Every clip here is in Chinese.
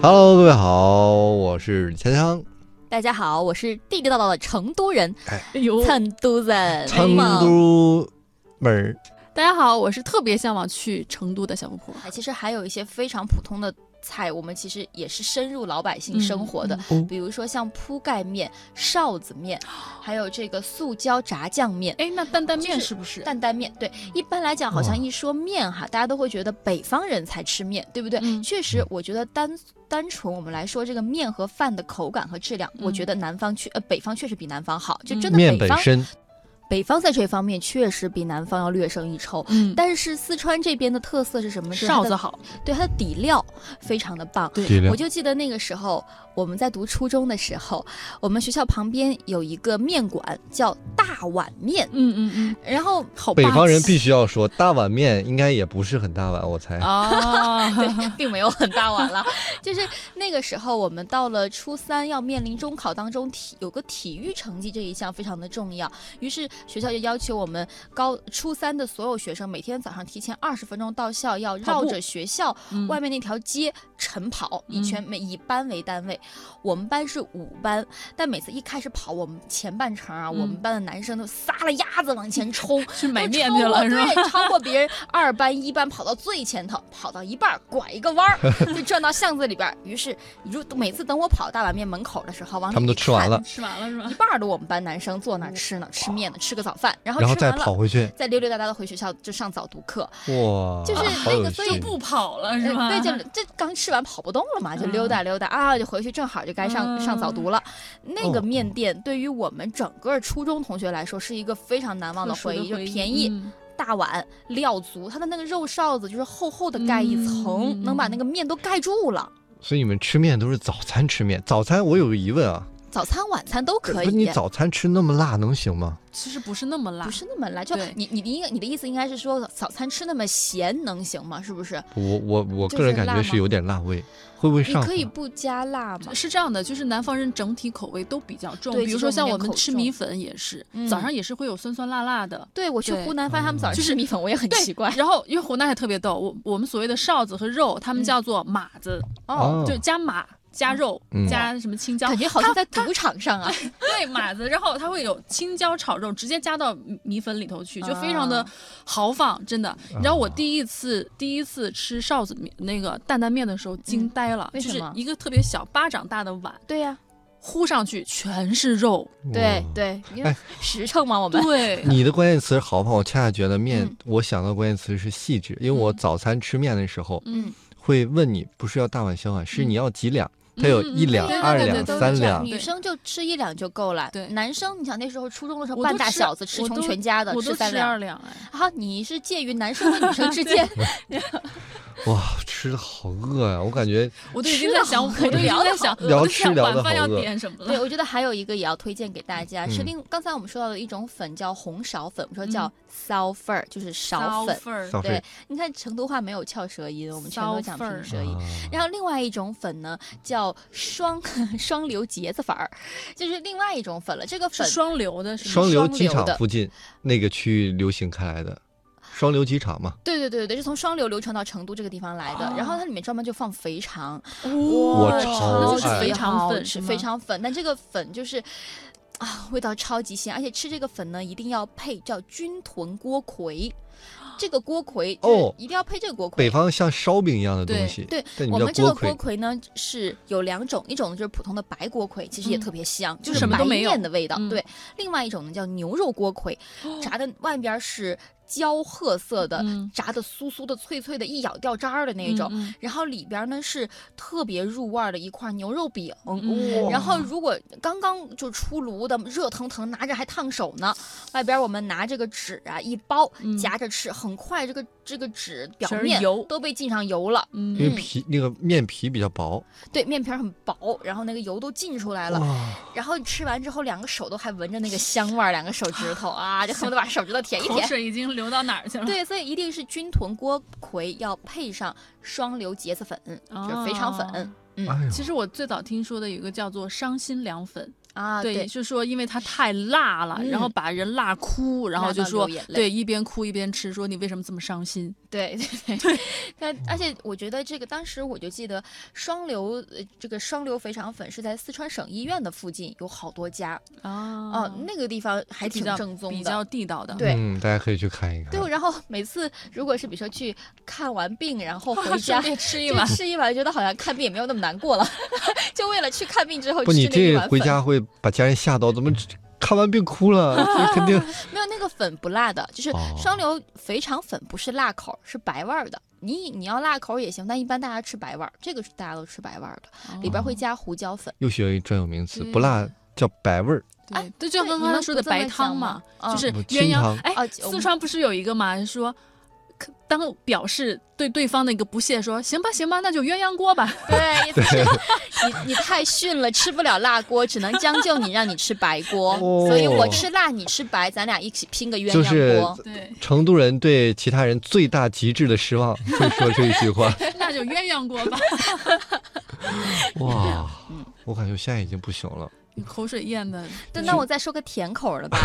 Hello，各位好，我是强强。大家好，我是地地道道的成都人，哎呦，成都人，成都妹儿，大家好，我是特别向往去成都的小富婆。哎其实还有一些非常普通的菜，我们其实也是深入老百姓生活的，嗯比如说像铺盖面、臊子面，还有这个素椒炸酱面。哎，那担担面是是不是？担担面，对，一般来讲，好像一说面哈，大家都会觉得北方人才吃面，对不对？嗯确实，我觉得单单纯我们来说，这个面和饭的口感和质量，我嗯觉得南方确呃北方确实比南方好，就真的面北方本身北方在这方面确实比南方要略胜一筹。嗯，但是四川这边的特色是什么是臊子好，对它的底料非常的棒。对。底料。我就记得那个时候我们在读初中的时候，我们学校旁边有一个面馆叫大碗面，嗯嗯嗯，然后好北方人必须要说，大碗面应该也不是很大碗，我猜。啊，并没有很大碗了。就是那个时候，我们到了初三要面临中考当中体有个体育成绩这一项非常的重要，于是学校就要求我们高初三的所有学生每天早上提前二十分钟到校，要绕着学校嗯。外面那条街晨跑一圈，每以班为单位。我们班是五班，但每次一开始跑，我们前半程啊，嗯我们班的男生都撒了鸭子往前冲，去买面去了是吧？对，超过别人二班、一班跑到最前头，跑到一半儿拐一个弯儿，就转到巷子里边儿。于是，你就每次等我跑大碗面门口的时候，往里他们都一看吃完了，吃完了是吧一？半儿的我们班男生坐那吃呢，吃面呢，吃个早饭，然后然后再吃完了，跑回去，再溜溜达达的回学校就上早读课。哇，就是那个所以就不跑了是吧？呃对，就这刚吃完跑不动了嘛，就溜达溜达啊，就回去正好就该上、上早读了。那个哦面店对于我们整个初中同学来说是一个非常难忘的回忆，就便宜。嗯大碗料足，它的那个肉臊子就是厚厚的盖一层，嗯能把那个面都盖住了。所以你们吃面都是早餐吃面。早餐我有个疑问啊，早餐、晚餐都可以，不你早餐吃那么辣能行吗？其实不是那么辣，不是那么辣。就你你的应该你的意思应该是说早餐吃那么咸能行吗？是不是？我我我个人感觉是有点辣味，会不会你？可以不加辣吗？是这样的，就是南方人整体口味都比较重，比如说像我们吃米粉也是，嗯早上也是会有酸酸辣辣的。对我去湖南发现他们早上就是吃米粉，我也很奇怪。然后因为湖南还特别逗，我我们所谓的哨子和肉，他们嗯叫做码子，哦就加码加肉、嗯。加什么青椒，感觉好像在赌场上啊！对码子，然后它会有青椒炒肉，直接加到米米粉里头去，就非常的啊。豪放，真的。你知道我第一次第一次吃臊子面那个担担面的时候惊呆了，就是一个特别小巴掌大的碗，对呀、呼上去全是肉，对对，因为哎实诚嘛，我们对，你的关键词是豪放，我恰恰觉得面，嗯我想到关键词是细致，因为我嗯。早餐吃面的时候嗯，会问你，不是要大碗小碗，是嗯。你要几两？它有嗯嗯一两、对对二两、三两女，生就吃一两就够了。对男生你想那时候初中的时候，半大小子吃穷全家的，吃三两吃二。两哎，啊，你是介于男生和女生之间，哇，吃的好饿呀、我感觉我都已经在想，我都已经聊得在想，晚饭要点什么了。对，我觉得还有一个也要推荐给大家，是嗯。另刚才我们说到的一种粉叫红苕粉，我们说叫嗯。臊粉儿，就是苕粉。粉儿。对你看成都话没有翘舌音，我们全都讲平舌音。啊。然后另外一种粉呢，叫双 双流茄子粉儿，就是另外一种粉了。这个粉是双流的，是双流机场附近那个区域流行开来的，双流机场嘛。对对对对，是从双流流传到成都这个地方来的。然后它里面专门就放肥肠，我哇超爱那就是肥肠粉是肥肠粉，但这个粉就是。啊，味道超级鲜，而且吃这个粉呢，一定要配叫军屯锅盔。这个锅盔就是哦一定要配这个锅盔。北方像烧饼一样的东西，对我们这个锅盔。呢是有两种，一种呢就是普通的白锅盔，其实也嗯特别香，就就是什么白都没有面的味道。嗯对，另外一种呢叫牛肉锅盔，炸的外边是焦褐色的，嗯炸的酥酥的、脆脆的，一咬掉渣儿的那种。嗯。然后里边呢是特别入味儿的一块牛肉饼，嗯然后如果刚刚就出炉的热腾腾，拿着还烫手呢，外边我们拿这个纸啊一包嗯。夹着吃，很快这个这个纸表面油都被浸上油了。嗯因为嗯皮那个面皮比较薄，对，面皮很薄，然后那个油都浸出来了。然后吃完之后，两个手都还闻着那个 香味儿，两个手指头啊，就恨不得把手指头舔一舔。口水已经流到哪儿去了？对，所以一定是军屯锅盔要配上双流茄子粉，就是肥肠粉。嗯，哎，其实我最早听说的有一个叫做伤心凉粉，啊，对，对，是说因为它太辣了，然后嗯把人辣哭，然后就说对，一边哭一边吃，说你为什么这么伤心？对对对，但而且我觉得这个当时我就记得双流呃这个双流肥肠粉是在四川省医院的附近有好多家啊哦、那个地方还挺正宗的，比较地道的。对嗯，大家可以去看一看。对，然后每次如果是比如说去看完病，然后回 家吃一就碗，吃一碗，觉得好像看病也没有那么难过了，就为了去看病之后不，吃你这那一碗粉。回家会把家人吓到，怎么看完病哭了？这肯定 没有那个粉不辣的，就是哦双流肥肠粉不是辣口儿，是白味儿的。你你要辣口儿也行，但一般大家吃白味儿，这个是大家都吃白味儿的，里边会加胡椒粉。又学一专有名词，不辣叫白味儿。对，对，就像刚刚说的白汤嘛，就是鸳鸯。哎四川不是有一个嘛，说可当表示对对方的一个不屑，说行吧行吧，那就鸳鸯锅吧。对，你你太逊了，吃不了辣锅，只能将就你，让你吃白锅。哦所以我吃辣，你吃白，咱俩一起拼个鸳鸯就是锅。对，成都人对其他人最大极致的失望，会说这一句话。那就鸳鸯锅吧。哇，嗯我感觉现在已经不行了，你 口水咽的，对，那我再说个甜口的吧。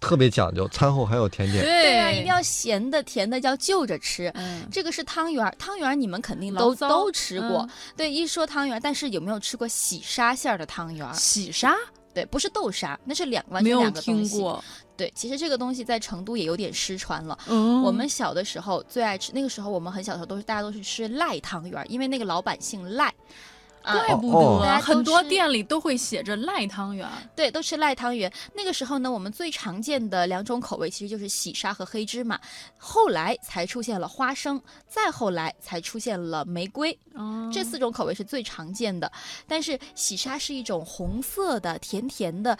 特别讲究，餐后还有甜点。对啊，一定要咸的、甜的，叫就着吃。嗯，这个是汤圆儿，汤圆儿你们肯定都都吃过。嗯对，一说汤圆儿，但是有没有吃过喜沙馅儿的汤圆儿？喜沙对，不是豆沙，那是两完没有全两个东西。听过。对，其实这个东西在成都也有点失传了。嗯我们小的时候最爱吃，那个时候我们很小的时候都是大家都是吃赖汤圆儿，因为那个老板姓赖。啊，怪不哦得很多店里都会写着赖汤圆。对，都吃赖汤圆。那个时候呢，我们最常见的两种口味其实就是喜沙和黑芝麻，后来才出现了花生，再后来才出现了玫瑰。哦这四种口味是最常见的。但是喜沙是一种红色的、甜甜的。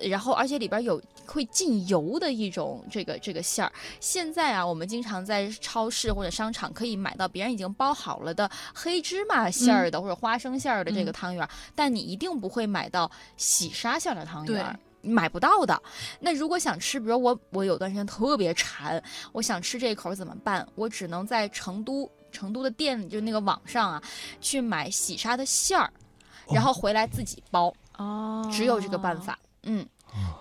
呃然后，而且里边有会进油的一种这个这个馅儿。现在啊，我们经常在超市或者商场可以买到别人已经包好了的黑芝麻馅儿的、或者花生馅儿的这个嗯汤圆儿，但你一定不会买到喜沙馅儿的汤圆买不到的。那如果想吃，比如我我有段时间特别馋，我想吃这一口怎么办？我只能在成都成都的店里，就那个网上啊，去买喜沙的馅儿，然后回来自己包，哦，只有这个办。法。嗯，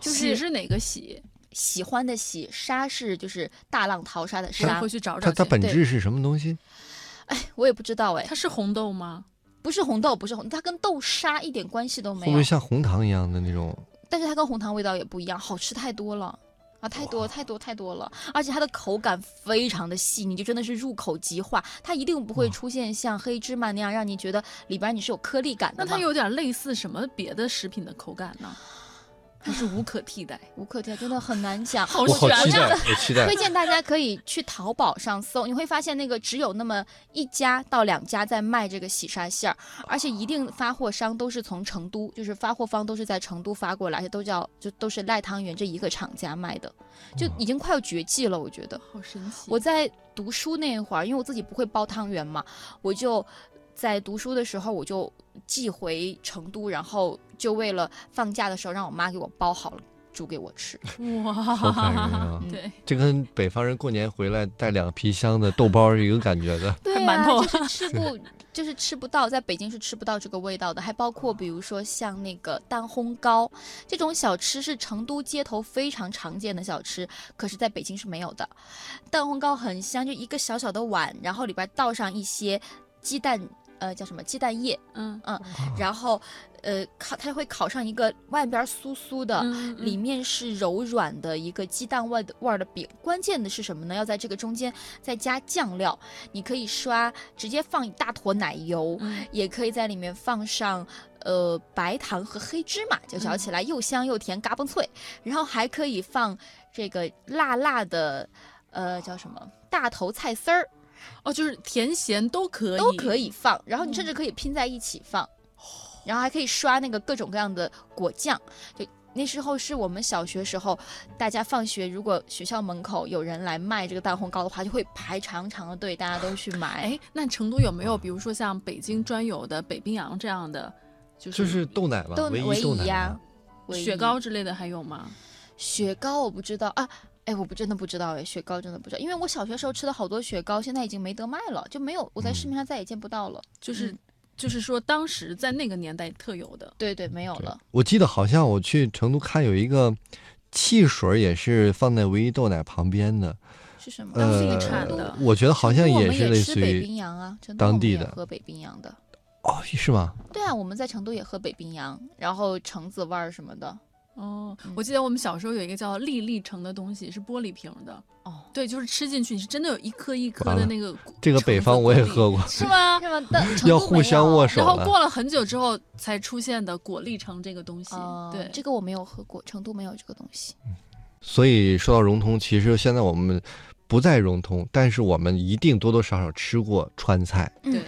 就是喜是哪个喜？喜欢的喜，沙是就是大浪淘沙的沙回，去找找它它本质是什么东西？哎我也不知道哎，它是红豆吗？不是红豆，不是红，它跟豆沙一点关系都没有会不会，像红糖一样的那种？但是它跟红糖味道也不一样，好吃太多了。啊，太多太多太多了，而且它的口感非常的细腻，就真的是入口即化，它一定不会出现像黑芝麻那样让你觉得里边你是有颗粒感的。那它有点类似什么别的食品的口感呢？还是无可替代？无可替代，真的很难讲。好悬期待，推。荐大家可以去淘宝上搜，你会发现那个只有那么一家到两家在卖这个喜沙馅儿，而且一定发货商都是从成都，就是发货方都是在成都发过来，而且都叫就都是赖汤圆这一个厂家卖的，就已经快要绝迹了，我觉得。好神奇！我在读书那会儿，因为我自己不会包汤圆嘛，我就在读书的时候我就寄回成都，然后就为了放假的时候让我妈给我包好了煮给我吃。哇，好感人啊！对，这跟北方人过年回来带两皮箱的豆包是一个感觉的。对啊，馒头就是吃不，就是吃不到，在北京是吃不到这个味道的。还包括比如说像那个蛋烘糕这种小吃，是成都街头非常常见的小吃，可是在北京是没有的。蛋烘糕很香，就一个小小的碗，然后里边倒上一些鸡蛋。呃，叫什么鸡蛋液，嗯嗯，然后，呃，烤它会烤上一个外边酥酥的，嗯里面是柔软的一个鸡蛋味的味儿的饼。关键的是什么呢？要在这个中间再加酱料，你可以刷，直接放一大坨奶油，嗯也可以在里面放上呃白糖和黑芝麻，就嚼起来又香又甜，嘎嘣脆。然后还可以放这个辣辣的，呃，叫什么大头菜丝儿哦，就是甜咸都可以，都可以放，然后你甚嗯至可以拼在一起放，然后还可以刷那个各种各样的果酱，就。那时候是我们小学时候，大家放学如果学校门口有人来卖这个蛋烘糕的话，就会排长长的队，大家都去买。哎，那成都有没有，比如说像北京专有的北冰洋这样的，就是就是豆奶吧，豆奶一呀吧。，唯一雪糕之类的还有吗？雪糕我不知道啊，哎，我不真的不知道哎，雪糕真的不知道，因为我小学时候吃的好多雪糕，现在已经没得卖了，就没有，我在市面上再也见不到了。就是嗯就是说当时在那个年代特有的。对对，没有了。我记得好像我去成都看有一个汽水，也是放在唯一豆奶旁边的。是什么？当地呃产的，我觉得好像成都我们是类似吃北于冰洋啊，当地的喝北冰洋的。哦，是吗？对啊，我们在成都也喝北冰洋，然后橙子味儿什么的。哦嗯，我记得我们小时候有一个叫粒粒橙的东西，是玻璃瓶的。哦，对，就是吃进去，你是真的有一颗一颗的那个。这个北方我也喝过，是吗？是吗？但成要互相握手。然后过了很久之后才出现的果粒橙这个东西。哦对，这个我没有喝过，成都没有这个东西。所以说到融通，其实现在我们不在融通，但是我们一定多多少少吃过川菜，嗯对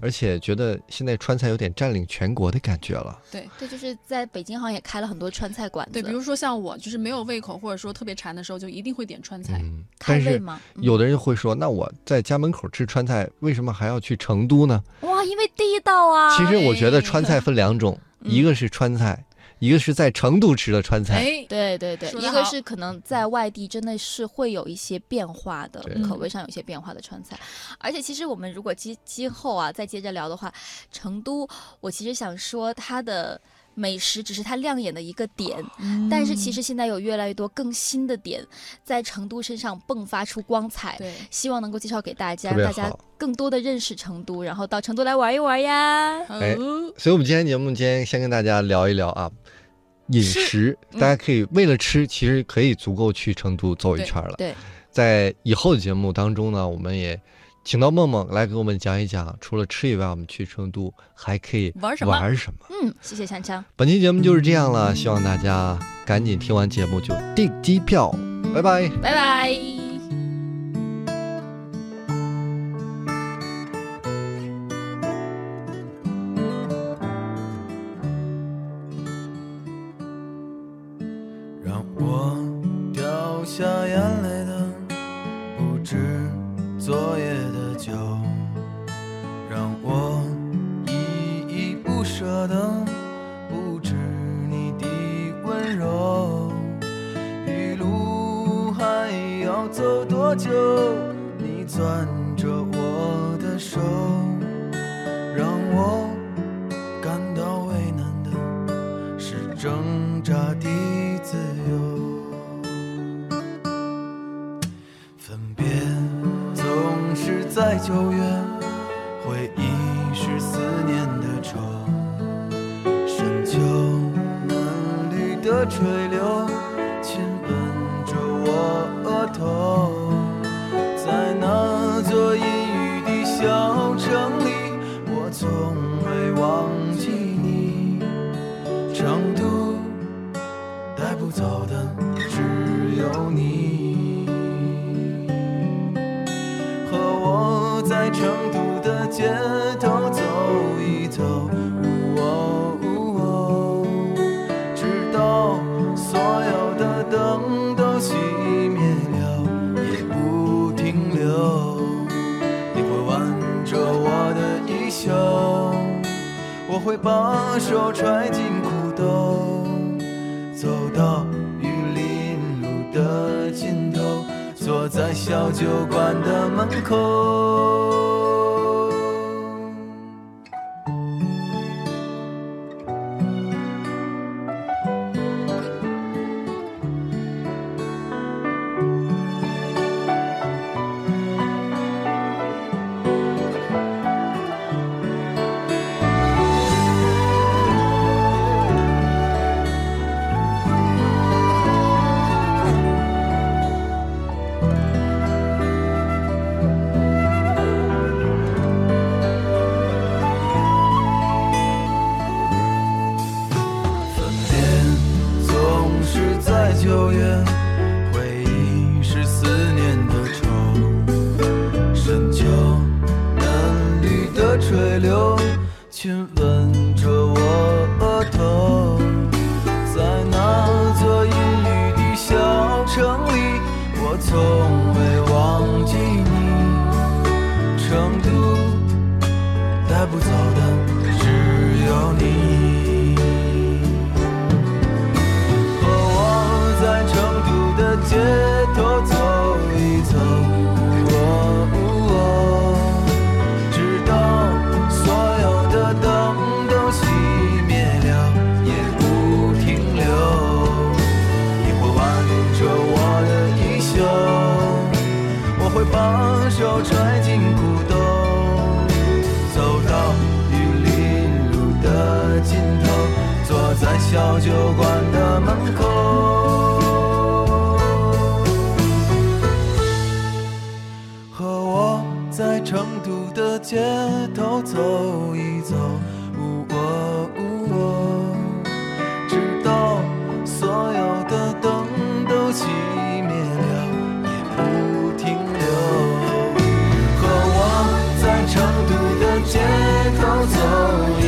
而且觉得现在川菜有点占领全国的感觉了。对对，就是在北京好像也开了很多川菜馆子。对，比如说像我，就是没有胃口或者说特别馋的时候，就一定会点川菜。嗯，但是开胃吗？嗯有的人会说，那我在家门口吃川菜，为什么还要去成都呢？哇，因为地道啊。其实我觉得川菜分两种，嗯一个是川菜，一个是在成都吃的川菜。哎，对对对，一个是可能在外地真的是会有一些变化的口味上有些变化的川菜，而且其实我们如果今今后啊再接着聊的话，成都我其实想说它的美食只是它亮眼的一个点，嗯但是其实现在有越来越多更新的点在成都身上迸发出光彩。对，希望能够介绍给大家，让大家更多的认识成都，然后到成都来玩一玩呀。所以，我们今天节目今天先跟大家聊一聊啊，饮食，嗯大家可以为了吃，其实可以足够去成都走一圈了。对，在以后的节目当中呢，我们也请到梦梦来给我们讲一讲，除了吃以外，我们去成都还可以玩什么玩什么。嗯，谢谢强强，本期节目就是这样了，希望大家赶紧听完节目就订机票，拜拜。拜拜。昨夜的酒，让我依依不舍的不知你的温柔。一路还要走多久？你攥着我的手，九月，回忆是思念的愁。深秋嫩绿的垂柳，亲吻着我额头。街头走一走，哦哦直到所有的灯都熄灭了，也不停留。你会挽着我的衣袖。我会把手揣进裤兜，走到玉林路的尽头，坐在小酒馆的门口。在小酒馆的门口，和我在成都的街头走一走，呜喔呜喔，直到所有的灯都熄灭了，也不停留。和我在成都的街头走一